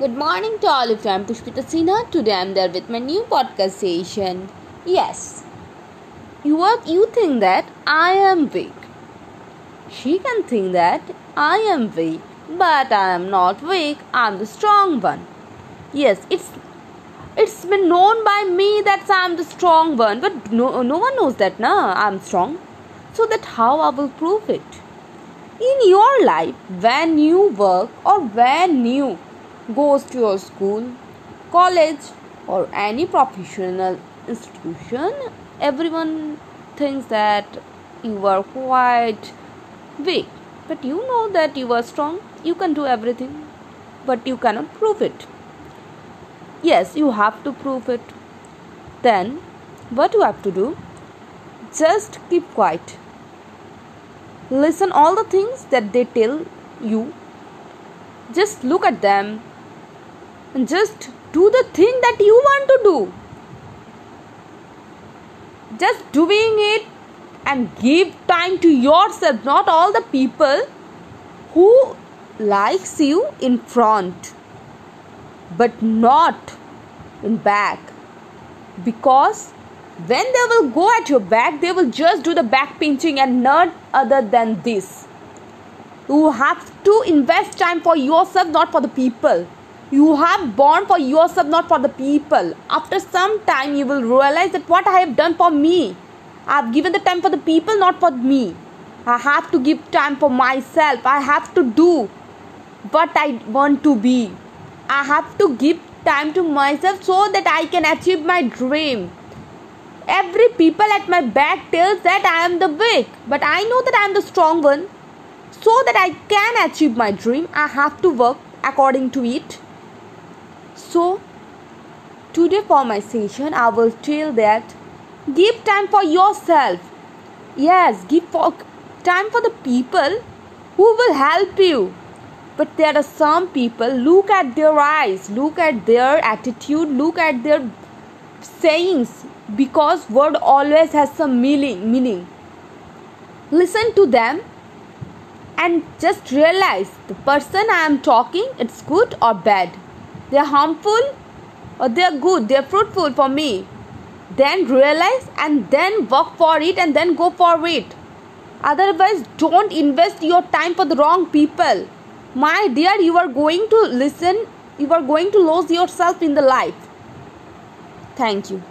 Good morning to all of you. I'm Pushpita Sinha. Today I'm there with my new podcast session. Yes, you are, you think that I am weak. She can think that I am weak, but I am not weak. I'm the strong one. Yes, it's it's been known by me that I'm the strong one, but no no one knows that. Nah, I'm strong. So that how I will prove it in your life when you work or when you goes to your school college or any professional institution everyone thinks that you are quite weak. But you know that you are strong you can do everything but you cannot prove it. Yes you have to prove it. Then what you have to do? Just keep quiet. Listen all the things that they tell you. Just look at them just do the thing that you want to do. Just doing it and give time to yourself not all the people who likes you in front but not in back. Because when they will go at your back they will just do the back pinching and none other than this. You have to invest time for yourself not for the people you have born for yourself not for the people. After some time you will realize that what i have done for me. I have given the time for the people not for me. I have to give time for myself. I have to do what i want to be. I have to give time to myself so that i can achieve my dream. Every people at my back tells that i am the weak but i know that i am the strong one. So that i can achieve my dream i have to work according to it so, today for my session, I will tell that give time for yourself. Yes, give for, time for the people who will help you. But there are some people, look at their eyes, look at their attitude, look at their sayings because word always has some meaning meaning listen to them and just realize the person i am talking it's good or bad they are harmful or they are good, they are fruitful for me. Then realize and then work for it and then go for it. Otherwise, don't invest your time for the wrong people. My dear, you are going to listen, you are going to lose yourself in the life. Thank you.